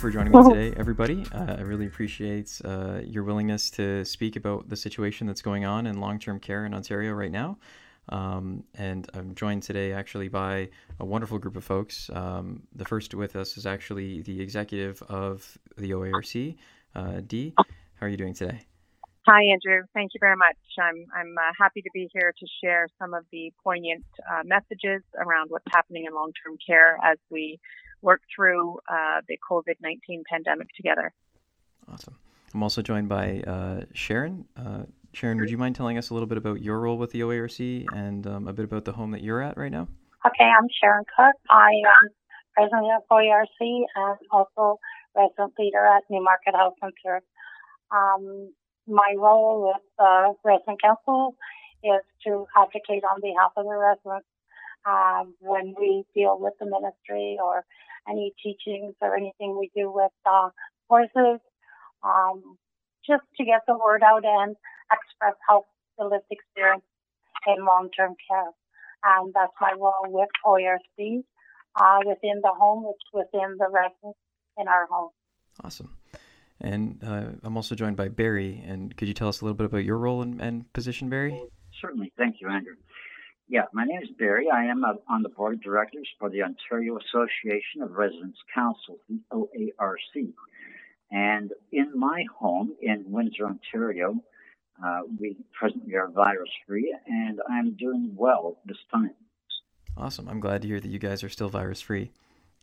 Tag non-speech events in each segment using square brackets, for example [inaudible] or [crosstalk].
for joining me [laughs] today, everybody. Uh, I really appreciate uh, your willingness to speak about the situation that's going on in long term care in Ontario right now. Um, and I'm joined today actually by a wonderful group of folks. Um, the first with us is actually the executive of the OARC, uh, Dee. How are you doing today? Hi, Andrew. Thank you very much. I'm, I'm uh, happy to be here to share some of the poignant uh, messages around what's happening in long term care as we work through uh, the COVID 19 pandemic together. Awesome. I'm also joined by uh, Sharon. Uh, Sharon, would you mind telling us a little bit about your role with the OARC and um, a bit about the home that you're at right now? Okay, I'm Sharon Cook. I am president of OARC and also resident leader at Newmarket Health Center. Um, my role with the resident council is to advocate on behalf of the residents um, when we deal with the ministry or any teachings or anything we do with uh, horses, um, just to get the word out and express how the lived experience in long-term care. And that's my role with OARC uh, within the home, which within the residents in our home. Awesome. And uh, I'm also joined by Barry. And could you tell us a little bit about your role and, and position, Barry? Certainly. Thank you, Andrew. Yeah, my name is Barry. I am uh, on the board of directors for the Ontario Association of Residents Council, the OARC. And in my home in Windsor, Ontario, uh, we presently are virus free, and I'm doing well this time. Awesome. I'm glad to hear that you guys are still virus free.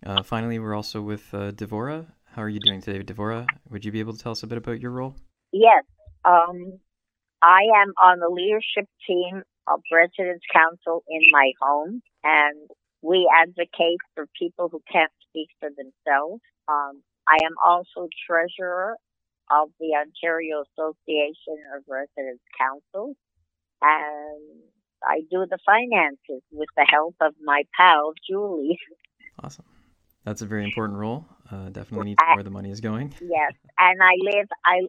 Uh, finally, we're also with uh, Devora. How are you doing today, Devora? Would you be able to tell us a bit about your role? Yes. Um, I am on the leadership team of Residents Council in my home, and we advocate for people who can't speak for themselves. Um, I am also treasurer of the Ontario Association of Residents Councils, and I do the finances with the help of my pal Julie. Awesome. That's a very important role. Uh, definitely need to know where the money is going. [laughs] Yes, and I live I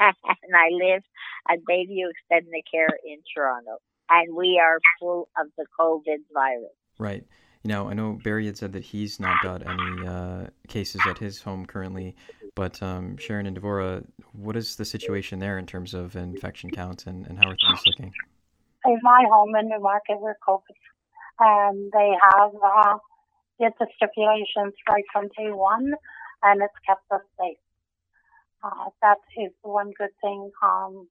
[laughs] and I live at Bayview Extended Care in Toronto and we are full of the COVID virus. Right. You know, I know Barry had said that he's not got any uh, cases at his home currently, but um, Sharon and Devora, what is the situation there in terms of infection counts and, and how are things looking? In my home in Newmarket, we're COVID, and they have uh, did the stipulations right from day one, and it's kept us safe. Uh, that is one good thing. Um,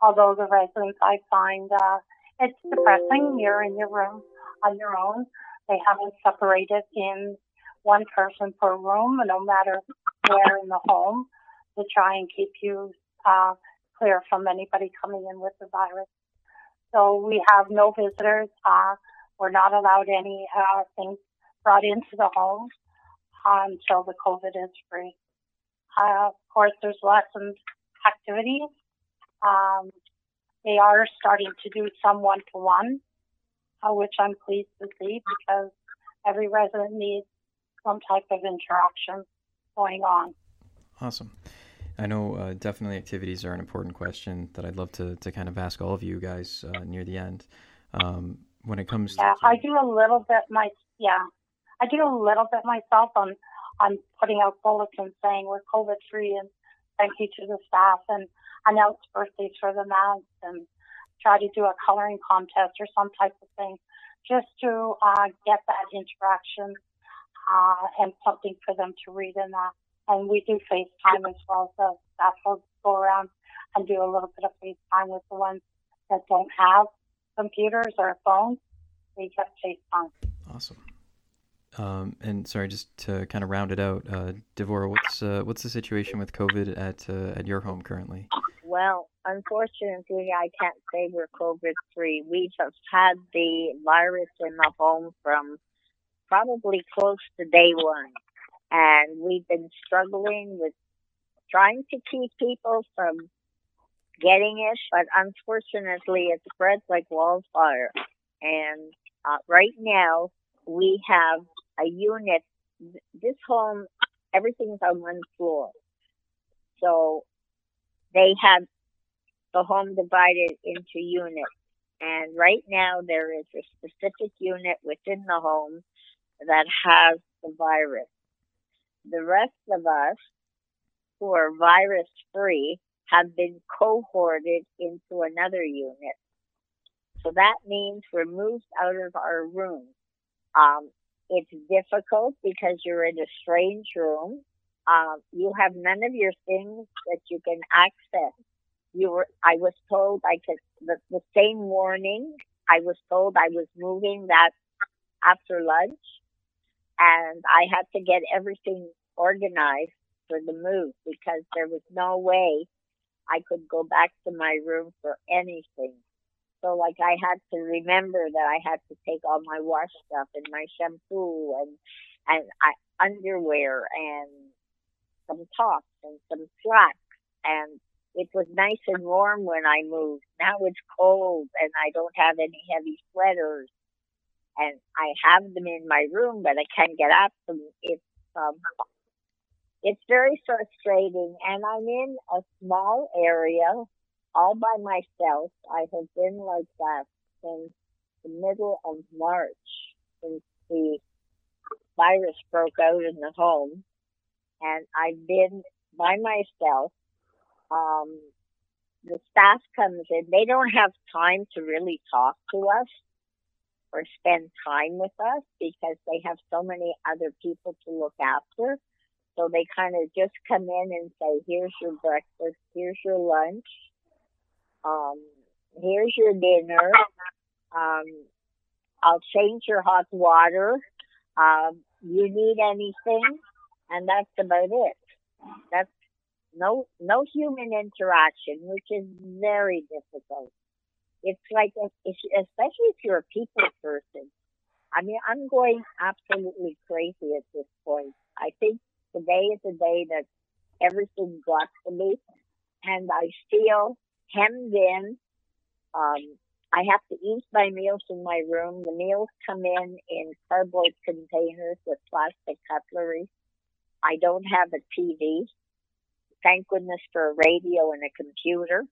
although the residents I find uh, it's depressing. You're in your room on your own. They haven't separated in one person per room, no matter where in the home, to try and keep you uh, clear from anybody coming in with the virus. So we have no visitors. Uh, we're not allowed any uh, things brought into the home until the COVID is free. Uh, of course, there's lessons activities. Um, they are starting to do some one to one, which I'm pleased to see because every resident needs some type of interaction going on. Awesome. I know uh, definitely activities are an important question that I'd love to, to kind of ask all of you guys uh, near the end. Um, when it comes yeah, to. I do a little bit my, yeah, I do a little bit myself on, on putting out bulletins saying we're COVID free and thank you to the staff and announce birthdays for the mouse and try to do a coloring contest or some type of thing just to uh, get that interaction uh, and something for them to read in that. And we do FaceTime as well, so staff will go around and do a little bit of FaceTime with the ones that don't have computers or phones. We get FaceTime. Awesome. Um, and sorry, just to kind of round it out, uh, Devora, what's uh, what's the situation with COVID at uh, at your home currently? Well, unfortunately, I can't say we're COVID free. We just had the virus in the home from probably close to day one, and we've been struggling with trying to keep people from getting it, but unfortunately, it spreads like wildfire. And uh, right now, we have a unit. This home, everything's on one floor. So they have the home divided into units. And right now there is a specific unit within the home that has the virus. the rest of us who are virus free have been cohorted into another unit. So that means we're moved out of our room. Um, it's difficult because you're in a strange room. Um, you have none of your things that you can access. You were, I was told I could, the, the same morning, I was told I was moving that after lunch and I had to get everything organized for the move because there was no way I could go back to my room for anything. So like I had to remember that I had to take all my wash stuff and my shampoo and and I, underwear and some tops and some slacks and it was nice and warm when I moved. Now it's cold and I don't have any heavy sweaters and I have them in my room but I can't get at them. It's um it's very frustrating and I'm in a small area all by myself. I have been like that since the middle of March, since the virus broke out in the home. And I've been by myself. Um, the staff comes in. They don't have time to really talk to us or spend time with us because they have so many other people to look after. So they kind of just come in and say, here's your breakfast, here's your lunch, um, here's your dinner, um, I'll change your hot water, um, you need anything, and that's about it. That's no, no human interaction, which is very difficult. It's like, if, especially if you're a people person. I mean, I'm going absolutely crazy at this point. I think Today is a day that everything got to me, and I feel hemmed in. Um, I have to eat my meals in my room. The meals come in in cardboard containers with plastic cutlery. I don't have a TV. Thank goodness for a radio and a computer.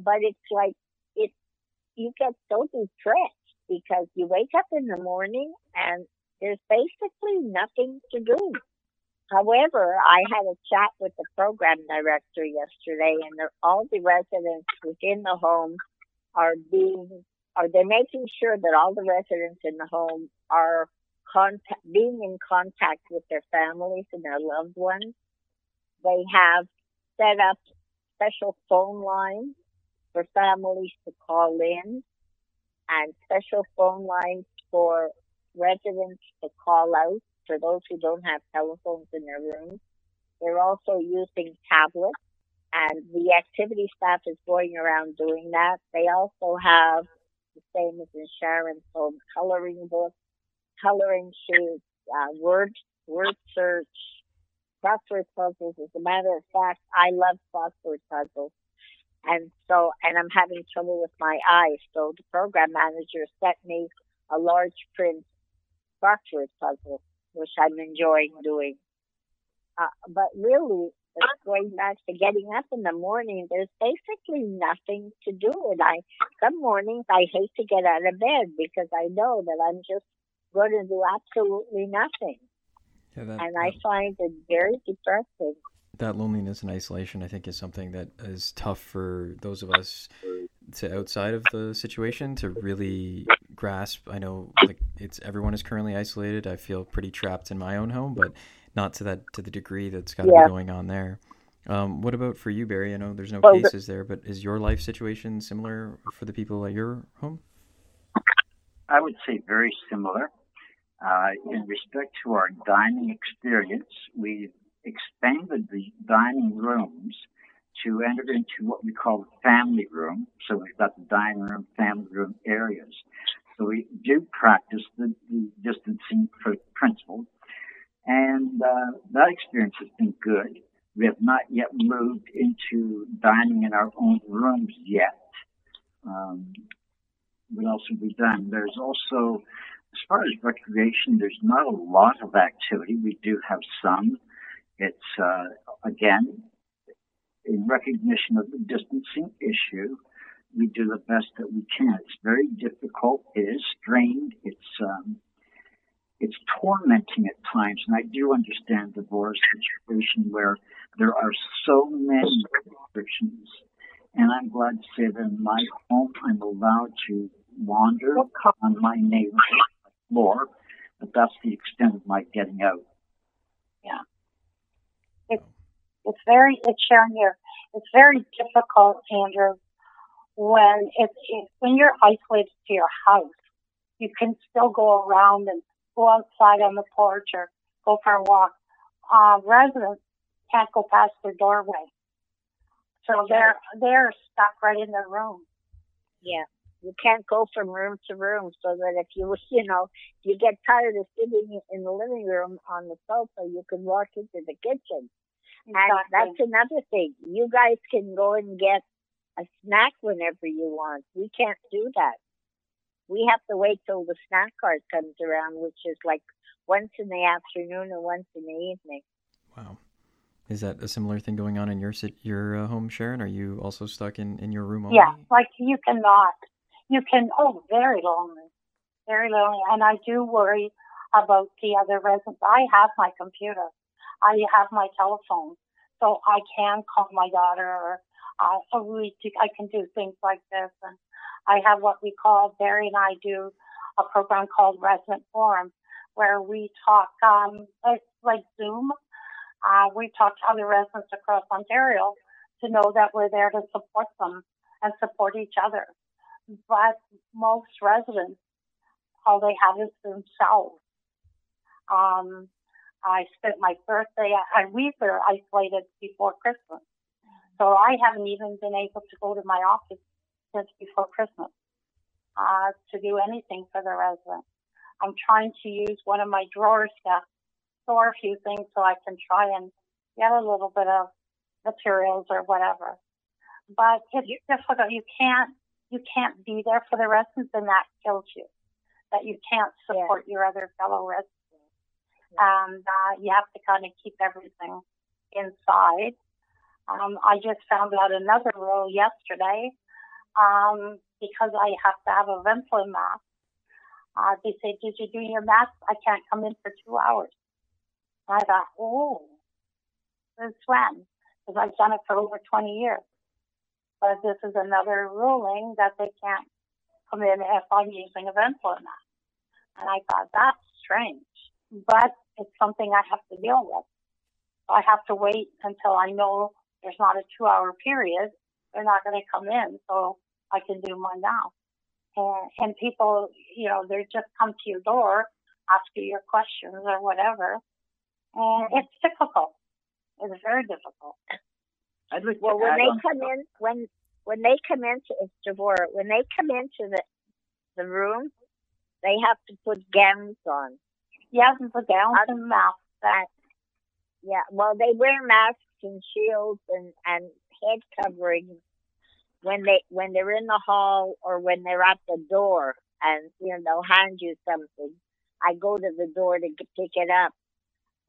But it's like it you get so depressed because you wake up in the morning and there's basically nothing to do. However, I had a chat with the program director yesterday, and all the residents within the home are being, are they making sure that all the residents in the home are contact, being in contact with their families and their loved ones. They have set up special phone lines for families to call in and special phone lines for residents to call out for those who don't have telephones in their rooms. They're also using tablets and the activity staff is going around doing that. They also have the same as in Sharon's home, coloring books, coloring sheets, uh, word, word search, crossword puzzles. As a matter of fact, I love crossword puzzles. And so, and I'm having trouble with my eyes. So the program manager sent me a large print crossword puzzle which I'm enjoying doing. Uh, but really, going back to getting up in the morning, there's basically nothing to do. And I, some mornings I hate to get out of bed because I know that I'm just going to do absolutely nothing. Yeah, that, and I find it very depressing. That loneliness and isolation, I think, is something that is tough for those of us to outside of the situation to really grasp. I know like it's everyone is currently isolated. I feel pretty trapped in my own home, but not to that to the degree that's got to yeah. be going on there. Um, what about for you, Barry? I know there's no well, cases there, but is your life situation similar for the people at your home? I would say very similar. Uh, in respect to our dining experience, we've expanded the dining rooms to enter into what we call the family room. So we've got the dining room, family room areas. So we do practice the, the distancing principle. And uh, that experience has been good. We have not yet moved into dining in our own rooms yet. Um, what else have we done? There's also, as far as recreation, there's not a lot of activity. We do have some. It's, uh, again, in recognition of the distancing issue, we do the best that we can. It's very difficult. It is strained. It's um, it's tormenting at times, and I do understand the Devora's situation where there are so many restrictions. And I'm glad to say that in my home, I'm allowed to wander on my neighbor's floor, but that's the extent of my getting out. Yeah. It's, it's very, it's Sharon here. It's very difficult, Andrew, when it's, it, when you're isolated to your house. You can still go around and go outside on the porch or go for a walk. Uh, residents can't go past their doorway. So they're they're stuck right in their room. Yeah. You can't go from room to room so that if you [laughs] you know, you get tired of sitting in the living room on the sofa, you can walk into the kitchen. Exactly. And that's another thing. You guys can go and get a snack whenever you want. We can't do that. We have to wait till the snack cart comes around, which is like once in the afternoon and once in the evening. Wow. Is that a similar thing going on in your your uh, home, Sharon? Are you also stuck in, in your room only? Yeah, like you cannot. You can. Oh, very lonely, very lonely. And I do worry about the other residents. I have my computer, I have my telephone, so I can call my daughter, or uh, we I can do things like this. And I have what we call Barry and I do a program called Resident Forum, where we talk um, it's like Zoom uh, we talk to other residents across Ontario to know that we're there to support them and support each other. But most residents, all they have is themselves. Um, I spent my birthday, I, we were isolated before Christmas. So I haven't even been able to go to my office since before Christmas uh, to do anything for the residents. I'm trying to use one of my drawers to store a few things so I can try and get a little bit of materials or whatever. But it's difficult. You can't you can't be there for the residents, and that kills you. That you can't support yeah. your other fellow residents, and uh, you have to kind of keep everything inside. Um, I just found out another rule yesterday um, because I have to have a Ventolin mask. Uh, they say, "Did you do your mask? I can't come in for two hours." I thought, oh, this when? Because I've done it for over 20 years. But this is another ruling that they can't come in if I'm using a mask. And I thought, that's strange. But it's something I have to deal with. I have to wait until I know there's not a two hour period. They're not going to come in, so I can do mine now. And, and people, you know, they just come to your door, ask you your questions or whatever. And it's difficult. It's very difficult. I'd like well, when they come in, when when they come into it's Devora, when they come into the the room, they have to put gowns on. Yeah, and put gowns uh, and masks. That, yeah, well, they wear masks and shields and and head coverings when they when they're in the hall or when they're at the door, and you know they'll hand you something. I go to the door to pick it up,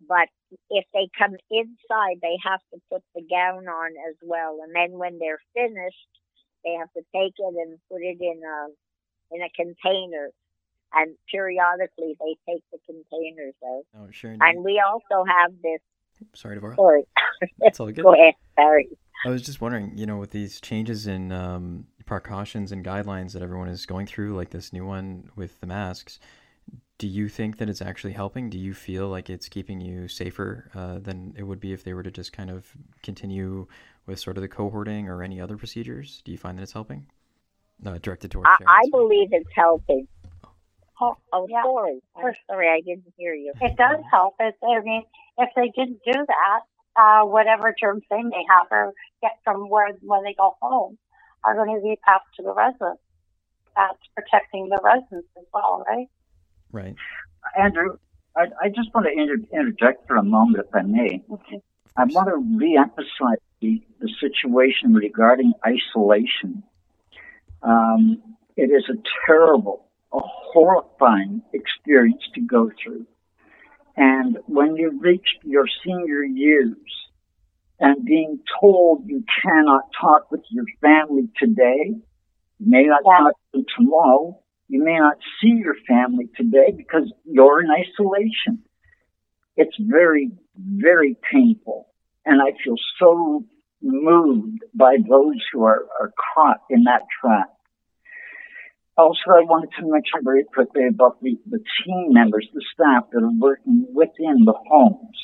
but if they come inside, they have to put the gown on as well. And then when they're finished, they have to take it and put it in a in a container. And periodically, they take the containers out. Oh, sure. And we also have this. Sorry, Devora. Sorry. [laughs] It's all good. [laughs] Go ahead. Sorry. I was just wondering, you know, with these changes in um, precautions and guidelines that everyone is going through, like this new one with the masks, do you think that it's actually helping? Do you feel like it's keeping you safer uh, than it would be if they were to just kind of continue with sort of the cohorting or any other procedures? Do you find that it's helping? No, directed towards. I, I believe it's helping. Oh, oh yeah. sorry. I'm sorry, I didn't hear you. It does help. It, I mean, if they didn't do that, uh, whatever germs they may have or get from where when they go home are going to be passed to the residents. That's protecting the residents as well, right? Right. Andrew, I, I just want to inter- interject for a moment, if I may. Okay. I want to re-emphasize the, the situation regarding isolation. Um, it is a terrible, a horrifying experience to go through. And when you reach your senior years and being told you cannot talk with your family today, may not yeah. talk to tomorrow, You may not see your family today because you're in isolation. It's very, very painful. And I feel so moved by those who are, are caught in that trap. Also, I wanted to mention very quickly about the, the team members, the staff that are working within the homes.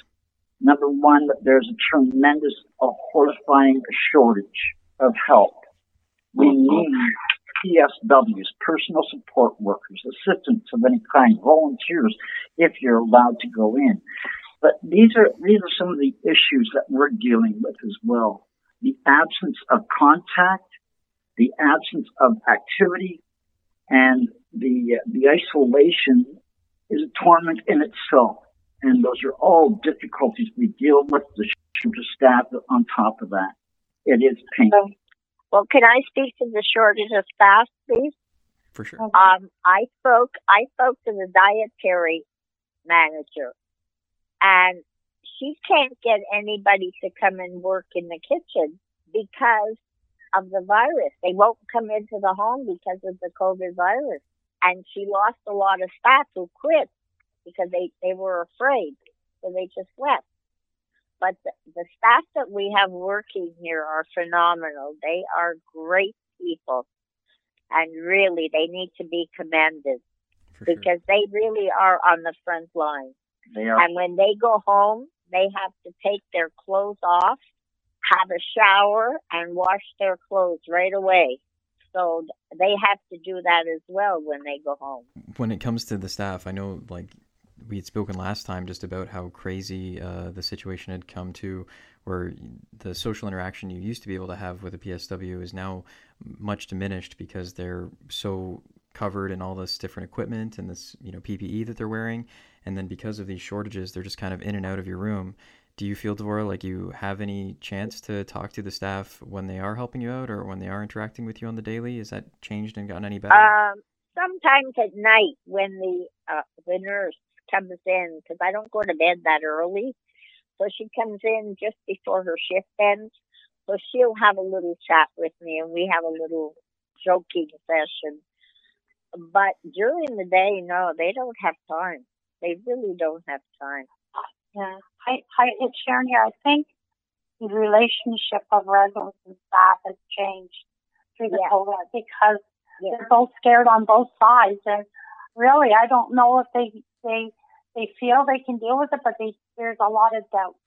Number one, that there's a tremendous, a horrifying shortage of help. We need PSWs, personal support workers, assistants of any kind, volunteers, if you're allowed to go in. But these are these are some of the issues that we're dealing with as well. The absence of contact, the absence of activity, and the the isolation is a torment in itself. And those are all difficulties we deal with. The to staff on top of that, it is painful. Well, can I speak to the shortage of staff, please? For sure. Um, I spoke. I spoke to the dietary manager, and she can't get anybody to come and work in the kitchen because of the virus. They won't come into the home because of the COVID virus. And she lost a lot of staff who quit because they, they were afraid. So they just left. But the, the staff that we have working here are phenomenal. They are great people. And really, they need to be commended For because sure. they really are on the front line. They are And when they go home, they have to take their clothes off, have a shower, and wash their clothes right away. So they have to do that as well when they go home. When it comes to the staff, I know like we had spoken last time just about how crazy uh, the situation had come to, where the social interaction you used to be able to have with a PSW is now much diminished because they're so covered in all this different equipment and this you know PPE that they're wearing, and then because of these shortages, they're just kind of in and out of your room. Do you feel, Devora, like you have any chance to talk to the staff when they are helping you out or when they are interacting with you on the daily? Is that changed and gotten any better? Um, sometimes at night when the uh, the nurse comes in, because I don't go to bed that early, so she comes in just before her shift ends. So she'll have a little chat with me, and we have a little joking session. But during the day, no, they don't have time. They really don't have time. Yeah. Hi, hi, it's Sharon here. I think the relationship of residents and staff has changed through the Yeah. COVID because Yeah. they're both scared on both sides. And really, I don't know if they they they feel they can deal with it, but they, there's a lot of doubt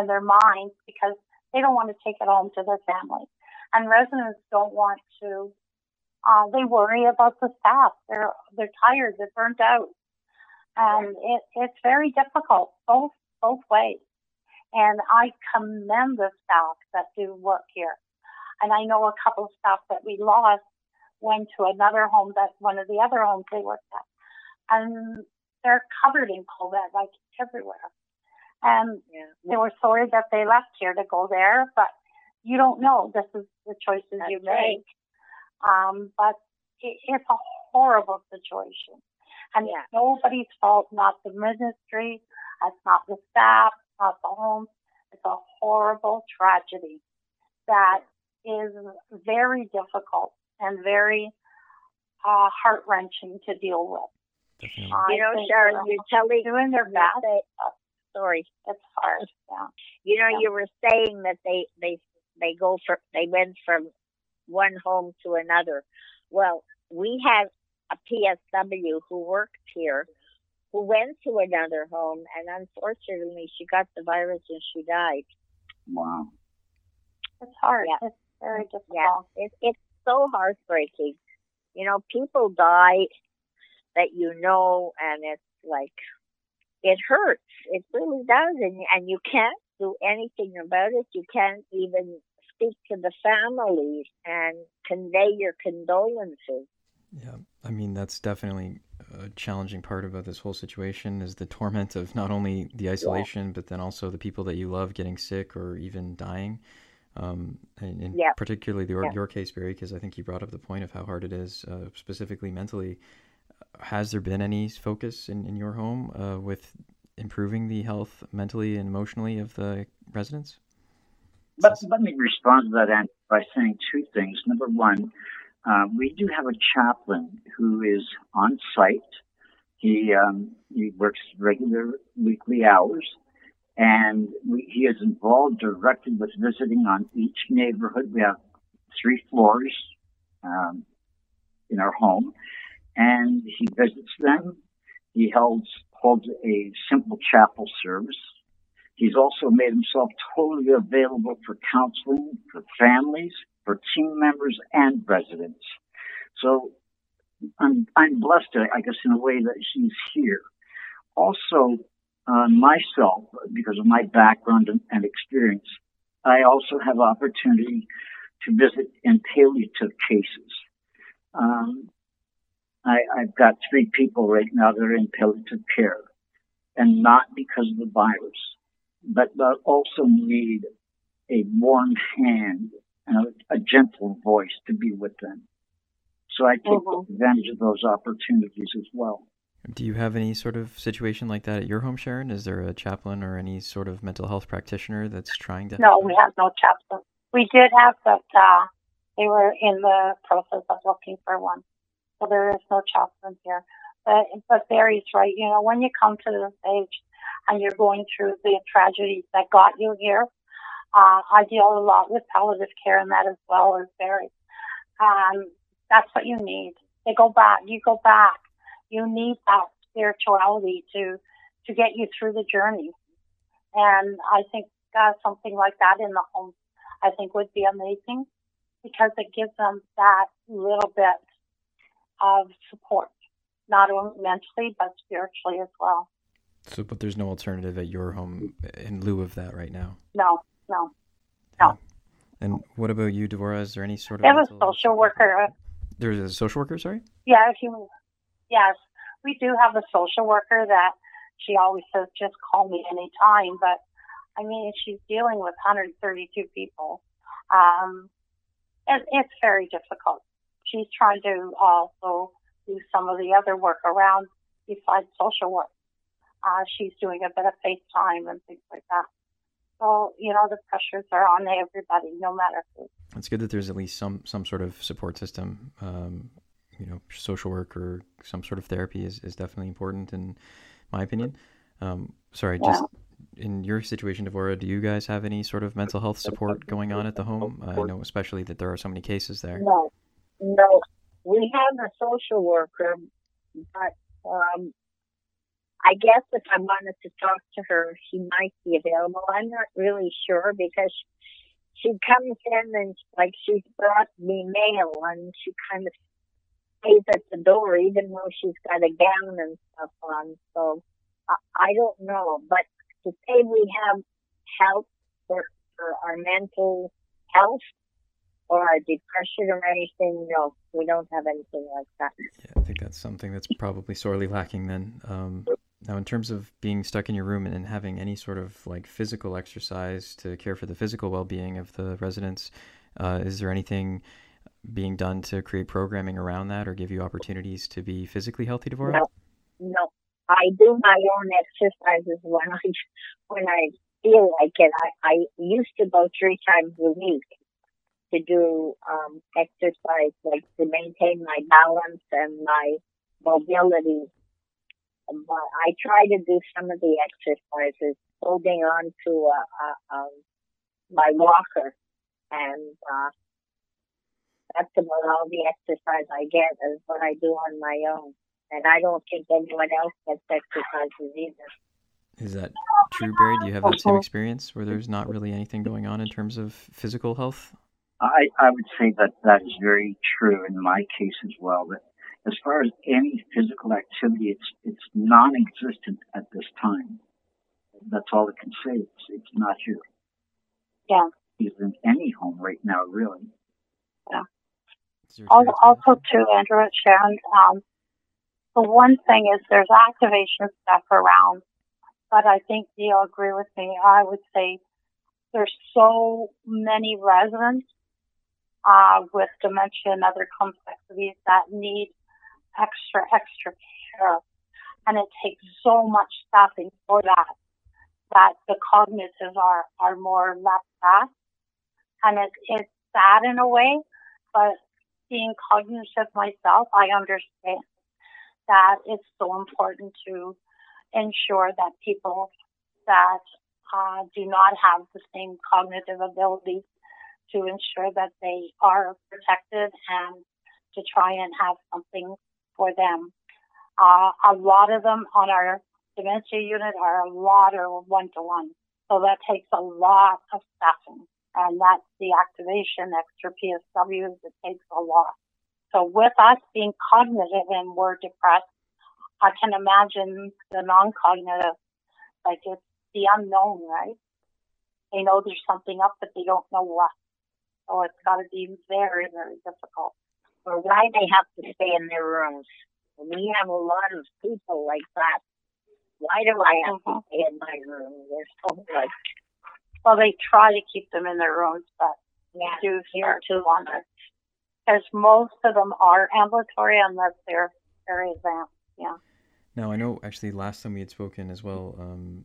in their minds because they don't want to take it home to their family, and residents don't want to. Uh, they worry about the staff. They're they're tired. They're burnt out, and it, it's very difficult both both ways. And I commend the staff that do work here. And I know a couple of staff that we lost went to another home that one of the other homes they worked at. And they're covered in COVID like everywhere. And Yeah. they were sorry that they left here to go there, but you don't know. This is the choices you That's right. make. Um, but it, it's a horrible situation. And Yeah. it's nobody's fault, not the ministry, it's not the staff, not the home. It's a horrible tragedy that is very difficult and very uh, heart wrenching to deal with. Definitely. You know, Sharon, they're you're telling doing their you best. say- oh, sorry. It's hard. Yeah. You know, Yeah. you were saying that they they they go for they went from one home to another. Well, we had a PSW who worked here who went to another home and unfortunately she got the virus and she died. wow. It's hard. Yeah. It's very difficult. Yeah. It, it's so heartbreaking. You know, people die that you know and it's like it hurts. It really does and and you can't do anything about it. You can't even speak to the families and convey your condolences. Yeah, I mean that's definitely a challenging part about this whole situation is the torment of not only the isolation, but then also the people that you love getting sick or even dying. Um, and, and Yeah. particularly the, your, Yeah. your case, Barry, because I think you brought up the point of how hard it is, uh, specifically mentally. Has there been any focus in, in your home uh, with improving the health mentally and emotionally of the residents? But let me respond to that by saying two things. Number one, uh, we do have a chaplain who is on site. He um, he works regular weekly hours, and we, he is involved directly with visiting on each neighborhood. We have three floors um, in our home, and he visits them. He holds holds a simple chapel service. He's also made himself totally available for counseling for families, for team members, and residents. So I'm, I'm blessed, I guess, in a way that he's here. Also, uh, myself, because of my background and, and, experience, I also have opportunity to visit in palliative cases. Um, I, I've got three people right now that are in palliative care, and not because of the virus, but they also need a warm hand and a, a gentle voice to be with them. So I take mm-hmm. advantage of those opportunities as well. Do you have any sort of situation like that at your home, Sharon? Is there a chaplain or any sort of mental health practitioner that's trying to? No, we have no chaplain. We did have, but uh, they were in the process of looking for one. So there is no chaplain here. But, but Barry's right. You know, when you come to this age and you're going through the tragedies that got you here, uh, I deal a lot with palliative care and that as well as Barry. Um, that's what you need. They go back. You go back. You need that spirituality to to get you through the journey. And I think uh, something like that in the home, I think would be amazing because it gives them that little bit of support, not only mentally but spiritually as well. So, but there's no alternative at your home in lieu of that right now. No, no, no. And what about you, Devora? Is there any sort of? They have a social worker. There's a social worker. Sorry. Yeah, if you, yes, we do have a social worker that she always says, just call me anytime. But I mean, she's dealing with 132 people. Um, it, it's very difficult. She's trying to also do some of the other work around besides social work. Uh, she's doing a bit of FaceTime and things like that. So, you know, the pressures are on everybody, no matter who. It's good that there's at least some, some sort of support system. Um, you know, social work or some sort of therapy is, is definitely important in my opinion. Um, sorry, yeah. just in your situation, Devora, do you guys have any sort of mental health support going on at the home? I know especially that there are so many cases there. No, no. We have a social worker, but um, I guess if I wanted to talk to her, she might be available. I'm not really sure because she comes in and like she's brought me mail and she kind of stays at the door even though she's got a gown and stuff on. So I, I don't know, but to say we have help for, for our mental health or depression or anything, no, we don't have anything like that. Yeah, I think that's something that's probably sorely lacking then. Um, now, in terms of being stuck in your room and having any sort of like physical exercise to care for the physical well being of the residents, uh, is there anything being done to create programming around that or give you opportunities to be physically healthy, Devora? No, no. I do my own exercises when I [laughs] when I feel like it. I, I used to go three times a week to do um, exercise, like to maintain my balance and my mobility but I try to do some of the exercises, holding on to uh, uh, um, my walker, and uh, that's about all the exercise I get is what I do on my own. And I don't think anyone else gets exercises either. Is that true, Barry? Do you have that same experience where there's not really anything going on in terms of physical health? I, I would say that that is very true in my case as well. That as far as any physical activity, it's it's non-existent at this time. That's all I can say. It's it's not here. Yeah. It's in any home right now, really. Yeah. Also, too, Andrew and Sharon, um, the one thing is there's activation stuff around, but I think you'll agree with me. I would say there's so many residents uh, with dementia and other complexities that need extra, extra care. And it takes so much staffing for that, that the cognitives are, are more left back. And it, it's sad in a way, but being cognitive myself, I understand that it's so important to ensure that people that uh, do not have the same cognitive abilities to ensure that they are protected and to try and have something for them. Uh, a lot of them on our dementia unit are a lot or one to one. So that takes a lot of staffing and that's the activation extra PSWs. It takes a lot. So with us being cognitive and we're depressed, I can imagine the non-cognitive, like it's the unknown, right? They know there's something up, but they don't know what. So it's got to be very, very difficult. Or why they have to stay in their rooms. And We have a lot of people like that. Why do I have mm-hmm. to stay in my room? There's so much. Well, they try to keep them in their rooms, but yeah, do start to wonder. Because most of them are ambulatory unless they're very advanced. Yeah. Now I know actually last time we had spoken as well. Um,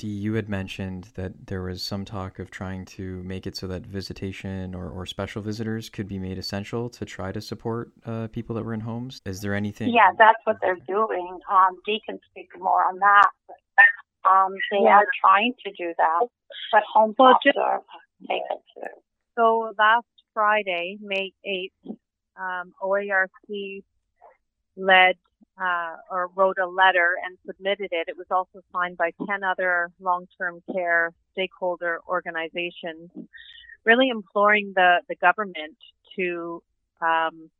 Dee, you had mentioned that there was some talk of trying to make it so that visitation or, or special visitors could be made essential to try to support uh, people that were in homes. Is there anything? Yeah, that's what they're doing. Um, Dee can speak more on that. But, um, they yeah. are trying to do that, but home well, just, are taking too. So last Friday, May 8th, um, OARC led uh, or wrote a letter and submitted it. It was also signed by 10 other long-term care stakeholder organizations, really imploring the, the government to um,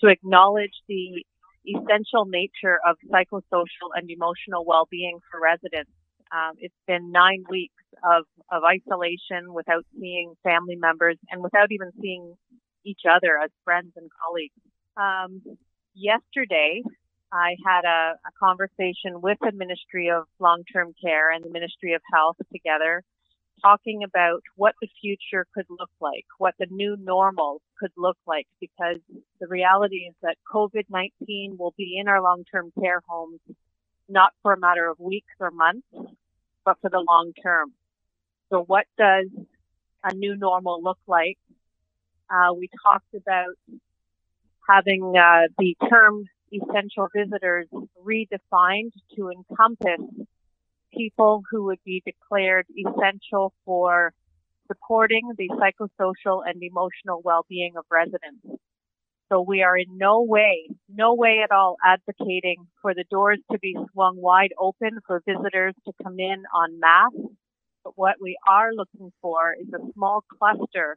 to acknowledge the essential nature of psychosocial and emotional well-being for residents. Um, it's been nine weeks of, of isolation without seeing family members and without even seeing each other as friends and colleagues. Um, yesterday, I had a, a conversation with the Ministry of Long-Term Care and the Ministry of Health together, talking about what the future could look like, what the new normal could look like, because the reality is that COVID-19 will be in our long-term care homes not for a matter of weeks or months, but for the long term. So what does a new normal look like? Uh, we talked about having uh, the term essential visitors redefined to encompass people who would be declared essential for supporting the psychosocial and emotional well-being of residents. So we are in no way, no way at all advocating for the doors to be swung wide open for visitors to come in en masse. But what we are looking for is a small cluster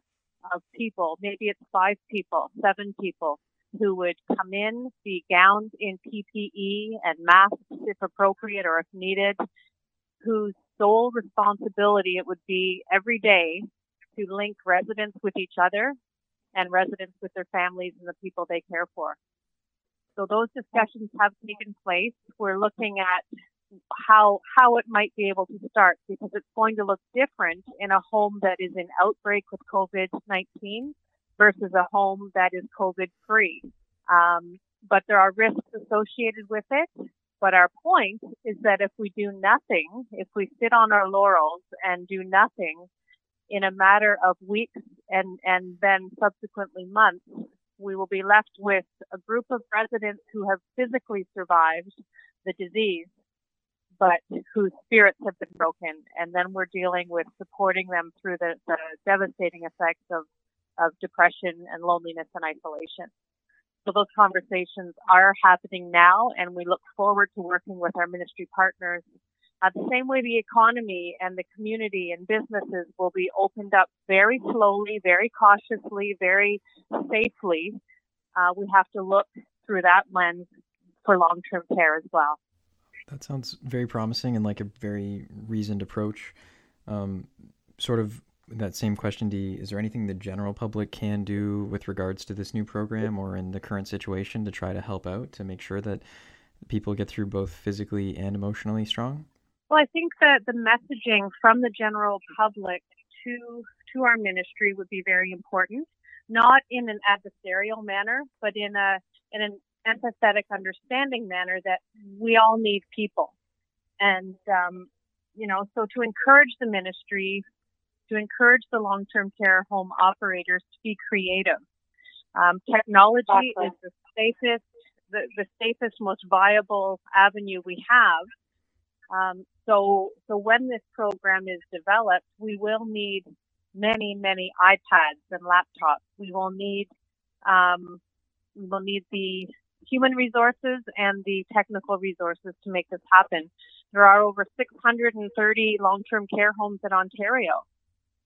of people, maybe it's five people, seven people, who would come in, be gowned in PPE and masks if appropriate or if needed, whose sole responsibility it would be every day to link residents with each other and residents with their families and the people they care for. So those discussions have taken place. We're looking at how how it might be able to start because it's going to look different in a home that is in outbreak with COVID-19 versus a home that is COVID free. Um, but there are risks associated with it. But our point is that if we do nothing, if we sit on our laurels and do nothing in a matter of weeks and, and then subsequently months, we will be left with a group of residents who have physically survived the disease, but whose spirits have been broken. And then we're dealing with supporting them through the, the devastating effects of of depression and loneliness and isolation. So those conversations are happening now, and we look forward to working with our ministry partners. Uh, the same way the economy and the community and businesses will be opened up very slowly, very cautiously, very safely. Uh, we have to look through that lens for long-term care as well. That sounds very promising and like a very reasoned approach. Um, sort of that same question, Dee, is there anything the general public can do with regards to this new program or in the current situation to try to help out to make sure that people get through both physically and emotionally strong? Well, I think that the messaging from the general public to to our ministry would be very important, not in an adversarial manner, but in a in an empathetic, understanding manner that we all need people, and um, you know, so to encourage the ministry to encourage the long-term care home operators to be creative, Um, technology is the safest, the, the safest, most viable avenue we have. Um, so, so when this program is developed, we will need many, many iPads and laptops. We will need, um, we will need the human resources and the technical resources to make this happen. There are over 630 long-term care homes in Ontario.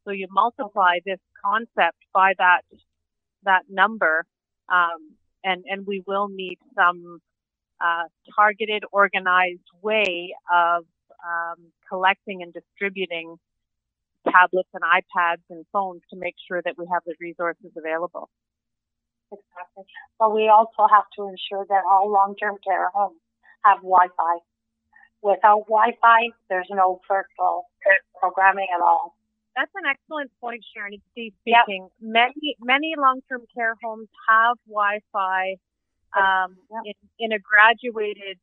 So you multiply this concept by that that number, um, and and we will need some uh, targeted, organized way of um, collecting and distributing tablets and iPads and phones to make sure that we have the resources available. Exactly. But we also have to ensure that all long-term care homes have Wi-Fi. Without Wi-Fi, there's no virtual programming at all. That's an excellent point, Sharon. It's Steve speaking. Yep. Many many long-term care homes have Wi-Fi um, yep. in, in, a graduated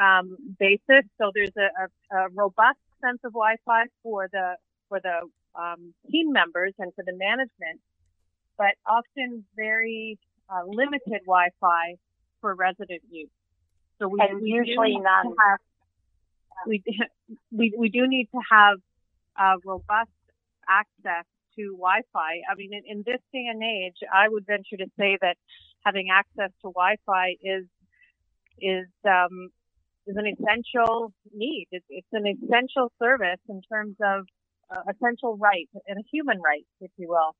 um, basis. So there's a, a, a, robust sense of Wi-Fi for the for the um, team members and for the management, but often very uh, limited Wi-Fi for resident use. So we, and we usually none. Have, we, [laughs] we we do need to have uh, robust access to Wi-Fi. I mean, in, in, this day and age, I would venture to say that having access to Wi-Fi is is um, is an essential need. It's, it's an essential service in terms of uh, essential right and a human right, if you will,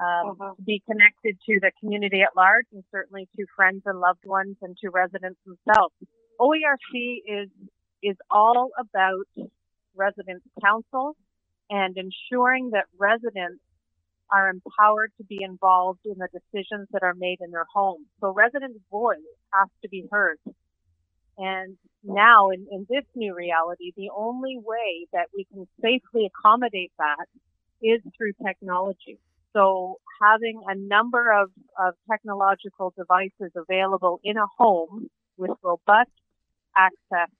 um, uh-huh. to be connected to the community at large and certainly to friends and loved ones and to residents themselves. OARC is is all about residents council and ensuring that residents are empowered to be involved in the decisions that are made in their home. So residents' voice has to be heard. And now in, in this new reality, the only way that we can safely accommodate that is through technology. So having a number of, of technological devices available in a home with robust access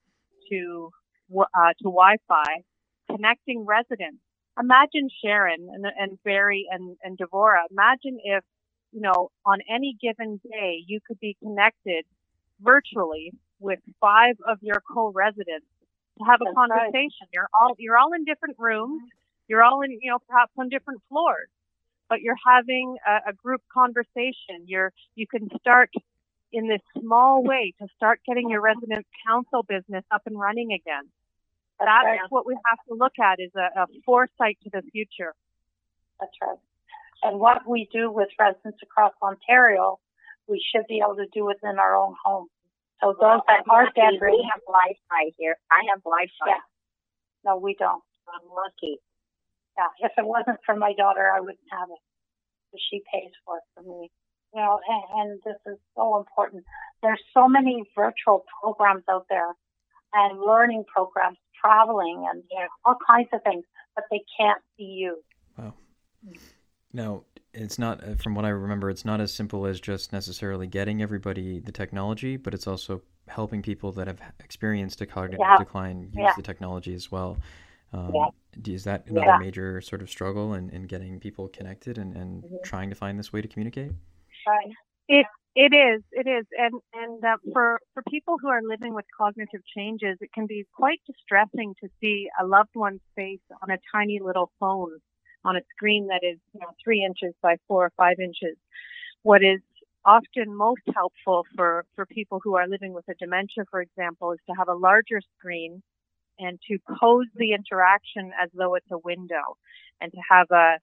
to uh, to Wi-Fi connecting residents. Imagine Sharon and, and Barry and, and Devora. Imagine if, you know, on any given day, you could be connected virtually with five of your co-residents to have a That's conversation. Right. You're all, you're all in different rooms. You're all in, you know, perhaps on different floors, but you're having a, a group conversation. You're, you can start in this small way to start getting your resident council business up and running again. That's, That's right. what we have to look at is a, a foresight to the future. That's right. And what we do with residents across Ontario, we should be able to do within our own home. So those well, that are dead, we have Wi-Fi here. I have Wi-Fi. Yeah. No, we don't. I'm lucky. Yeah. If it wasn't for my daughter, I wouldn't have it. But she pays for it for me. You know, and, and this is so important. There's so many virtual programs out there and learning programs traveling and you know, all kinds of things, but they can't be used. Wow. Now, it's not, uh, from what I remember, it's not as simple as just necessarily getting everybody the technology, but it's also helping people that have experienced a cognitive yeah. decline use yeah. the technology as well. Um, yeah. Is that another major sort of struggle in, in getting people connected and, and mm-hmm. trying to find this way to communicate? It it is, it is, and and uh, for for people who are living with cognitive changes, it can be quite distressing to see a loved one's face on a tiny little phone, on a screen that is you know three inches by four or five inches. What is often most helpful for for people who are living with a dementia, for example, is to have a larger screen and to pose the interaction as though it's a window, and to have a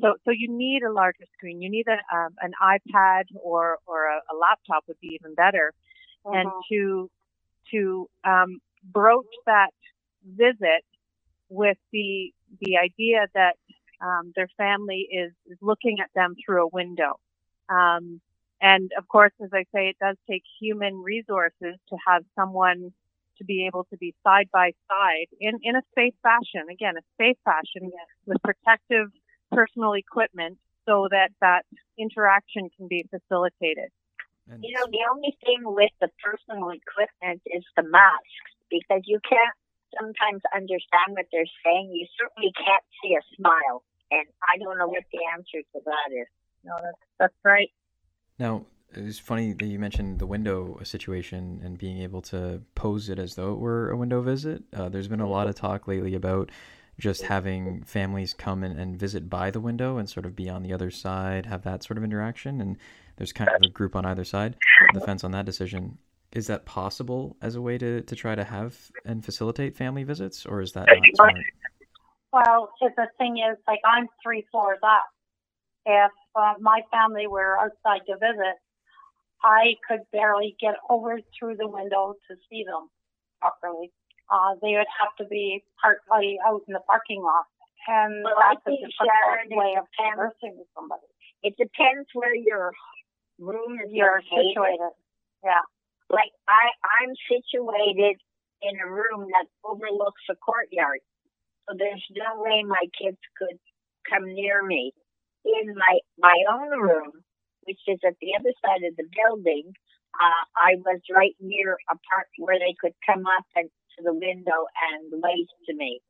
so, so you need a larger screen. You need a, um, an iPad or or a, a, laptop would be even better, mm-hmm. and to to um, broach that visit with the the idea that um, their family is, is looking at them through a window. Um, and of course, as I say, it does take human resources to have someone to be able to be side by side in, in a safe fashion. Again, a safe fashion with protective personal equipment so that that interaction can be facilitated. You know, the only thing with the personal equipment is the masks because you can't sometimes understand what they're saying. You certainly can't see a smile. And I don't know what the answer to that is. No, that's, that's right. Now, it's funny that you mentioned the window situation and being able to pose it as though it were a window visit. Uh, there's been a lot of talk lately about just having families come in and visit by the window and sort of be on the other side, have that sort of interaction. And there's kind of a group on either side the fence on that decision. Is that possible as a way to, to try to have and facilitate family visits, or is that not smart? Well, the thing is, like, I'm three floors up. If uh, my family were outside to visit, I could barely get over through the window to see them properly. Uh, they would have to be partly out in the parking lot. And Well, that's I a think, difficult Sharon, way of conversing with somebody. It depends where your room is You're located. situated. Yeah. Like I, I'm situated in a room that overlooks a courtyard, so there's no way my kids could come near me. In my my own room, which is at the other side of the building, uh, I was right near a part where they could come up and to the window and wave to me.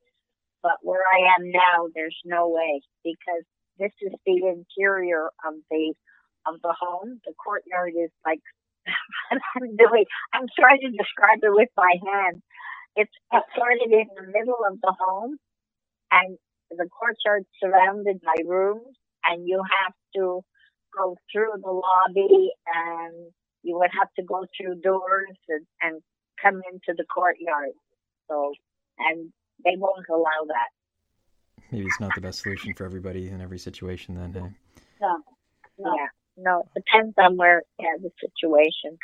But where I am now, there's no way because this is the interior of the of the home. The courtyard is like [laughs] I'm doing. I'm trying to describe it with my hand. It's sort of in the middle of the home, and the courtyard surrounded by rooms, and you have to go through the lobby, and you would have to go through doors and, and come into the courtyard. So, and they won't allow that. Maybe it's not the best solution for everybody in every situation. Then, hey. No. No. Yeah, no, it depends on where yeah the situation.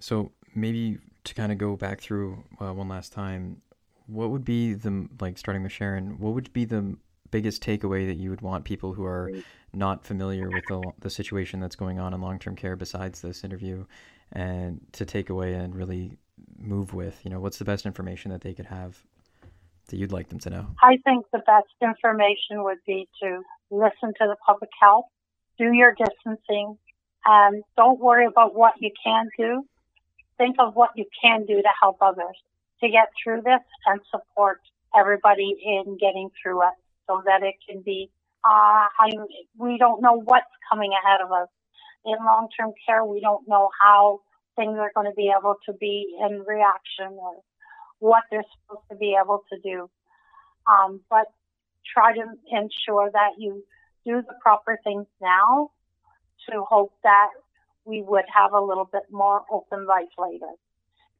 So maybe to kind of go back through uh, one last time, what would be the like starting with Sharon? What would be the biggest takeaway that you would want people who are not familiar with the the situation that's going on in long term care besides this interview, and to take away and really move with? You know, what's the best information that they could have that you'd like them to know? I think the best information would be to listen to the public health, do your distancing, and don't worry about what you can do. Think of what you can do to help others to get through this and support everybody in getting through it so that it can be, uh, I, we don't know what's coming ahead of us. In long-term care, we don't know how things are going to be able to be in reaction or what they're supposed to be able to do. Um, but try to ensure that you do the proper things now to hope that we would have a little bit more open life later.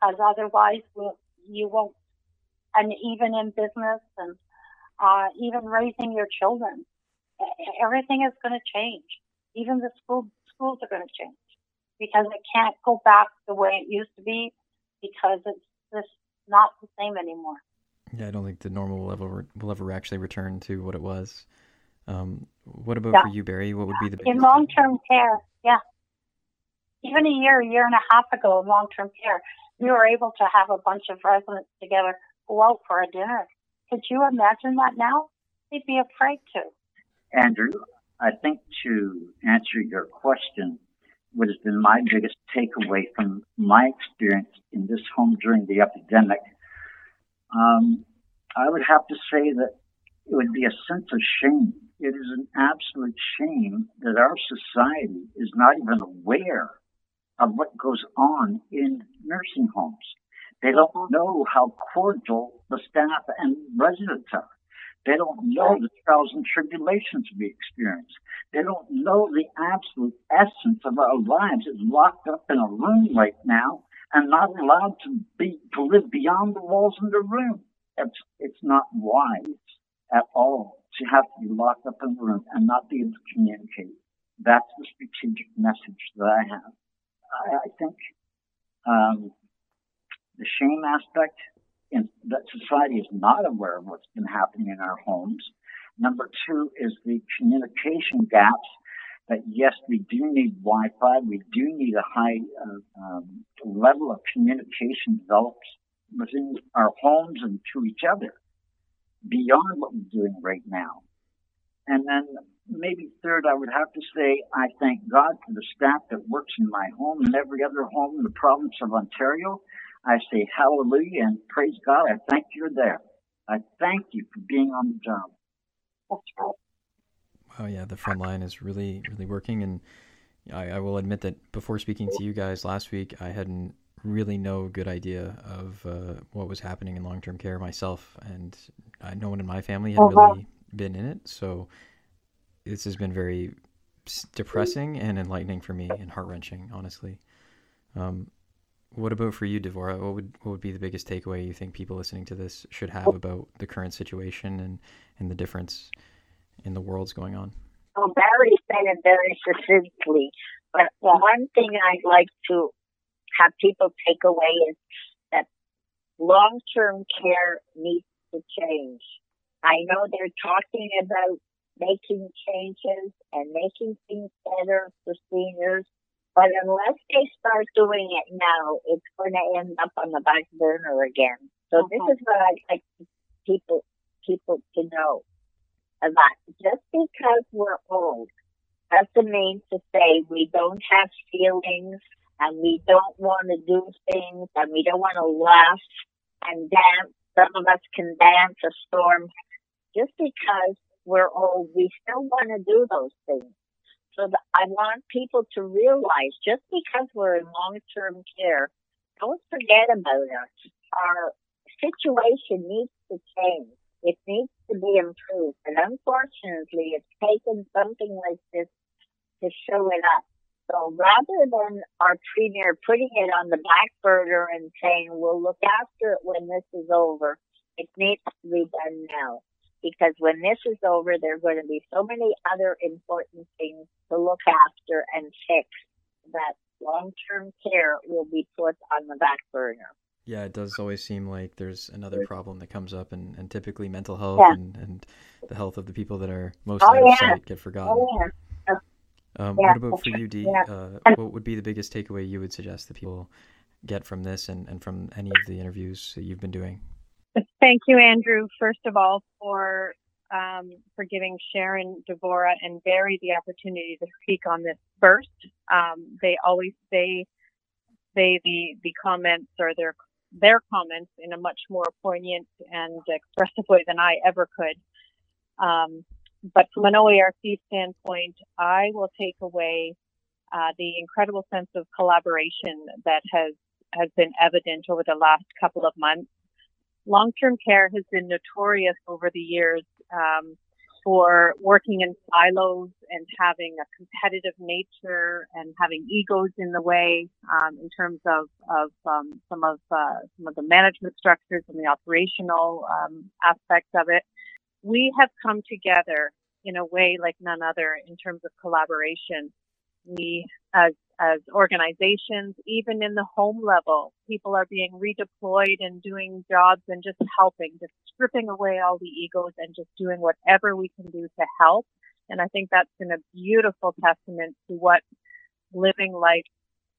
Because otherwise, we'll, you won't. And even in business and uh, even raising your children, everything is going to change. Even the school schools are going to change because it can't go back the way it used to be because it's just not the same anymore. Yeah, I don't think the normal will ever will ever actually return to what it was. Um, what about Yeah. for you, Barry? What would be the best in long term care, yeah. Even a year, a year and a half ago in long term care, we were able to have a bunch of residents together go out for a dinner. Could you imagine that now? They'd be afraid to. Andrew, I think to answer your question, what has been my biggest takeaway from my experience in this home during the epidemic, um, I would have to say that it would be a sense of shame. It is an absolute shame that our society is not even aware of what goes on in nursing homes. They don't know how cordial the staff and residents are. They don't know the trials and tribulations we experience. They don't know the absolute essence of our lives is locked up in a room right now and not allowed to be to live beyond the walls in the room. It's it's not wise at all to have to be locked up in a room and not be able to communicate. That's the strategic message that I have. I, I think um, the shame aspect in that society is not aware of what's been happening in our homes. Number two is the communication gaps. That yes, we do need Wi-Fi. We do need a high uh, um, level of communication developed within our homes and to each other beyond what we're doing right now. And then maybe third, I would have to say I thank God for the staff that works in my home and every other home in the province of Ontario. I say hallelujah and praise God. I thank you're there. I thank you for being on the job. That's. Oh yeah, the front line is really really working, and I, I, will admit that before speaking to you guys last week, I hadn't really no good idea of uh, what was happening in long term care myself, and I, no one in my family had uh-huh. really been in it. So this has been very depressing and enlightening for me and heart wrenching, honestly. Um, what about for you, Devora? What would what would be the biggest takeaway you think people listening to this should have about the current situation and, and the difference in the world's going on? Well, Barry said it very succinctly, but one thing I'd like to have people take away is that long-term care needs to change. I know they're talking about making changes and making things better for seniors, but unless they start doing it now, it's going to end up on the back burner again. So this is what I'd like people people to know that just because we're old doesn't mean to say we don't have feelings and we don't want to do things and we don't want to laugh and dance. Some of us can dance a storm just because we're old. We still want to do those things. So I want people to realize just because we're in long-term care, don't forget about us. Our situation needs to change. It needs to be improved. And unfortunately, it's taken something like this to show it up. So rather than our premier putting it on the back burner and saying, we'll look after it when this is over, it needs to be done now because when this is over, there are going to be so many other important things to look after and fix that long-term care will be put on the back burner. Yeah, it does always seem like there's another problem that comes up, and, and typically mental health yeah. and, and the health of the people that are most oh, out yeah. of sight get forgotten. Oh, yeah. Um, yeah. What about for you, Dee? Uh, what would be the biggest takeaway you would suggest that people get from this and, and from any of the interviews that you've been doing? Thank you, Andrew, first of all, for um, for giving Sharon, Devora, and Barry the opportunity to speak on this first. Um, they always say say the the comments or their their comments in a much more poignant and expressive way than I ever could. Um, but from an OARC standpoint, I will take away uh, the incredible sense of collaboration that has has been evident over the last couple of months long-term care has been notorious over the years um, for working in silos and having a competitive nature and having egos in the way um, in terms of, of um, some of uh, some of the management structures and the operational um, aspects of it. We have come together in a way like none other in terms of collaboration. We, as as organizations, even in the home level, people are being redeployed and doing jobs and just helping, just stripping away all the egos and just doing whatever we can do to help. And I think that's been a beautiful testament to what living life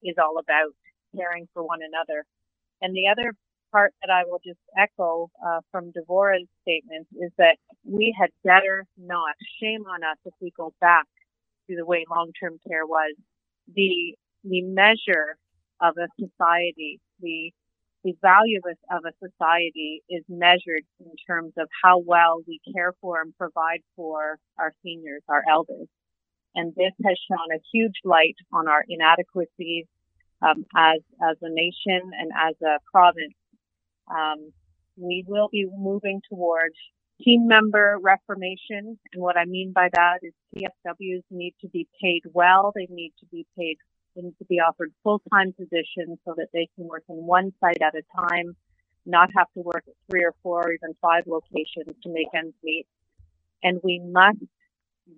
is all about, caring for one another. And the other part that I will just echo uh, from Devora's statement is that we had better not, shame on us if we go back to the way long-term care was the the measure of a society, the the value of a, society is measured in terms of how well we care for and provide for our seniors, our elders. And this has shone a huge light on our inadequacies um, as as a nation and as a province. Um, we will be moving towards team member reformation. And what I mean by that is PSWs need to be paid well. They need to be paid, they need to be offered full-time positions so that they can work in one site at a time, not have to work at three or four or even five locations to make ends meet. And we must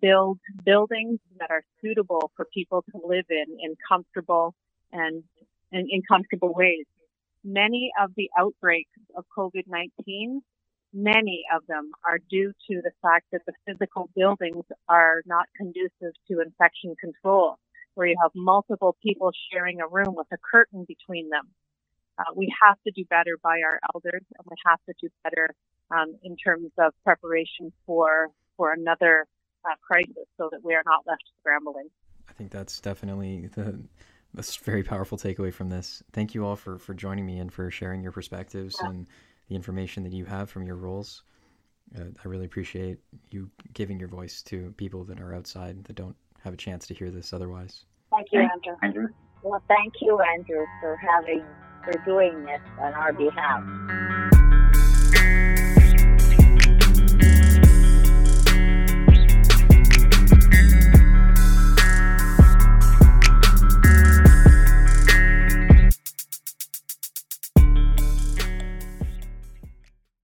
build buildings that are suitable for people to live in in comfortable and, and in comfortable ways. Many of the outbreaks of COVID-19 many of them are due to the fact that the physical buildings are not conducive to infection control, where you have multiple people sharing a room with a curtain between them. Uh, we have to do better by our elders, and we have to do better um, in terms of preparation for for another uh, crisis, so that we are not left scrambling. I think that's definitely the that's very powerful takeaway from this. Thank you all for for joining me and for sharing your perspectives yeah. and the information that you have from your roles. Uh, I really appreciate you giving your voice to people that are outside that don't have a chance to hear this otherwise. Thank you, Andrew. Andrew? Well, thank you, Andrew, for having for doing this on our behalf.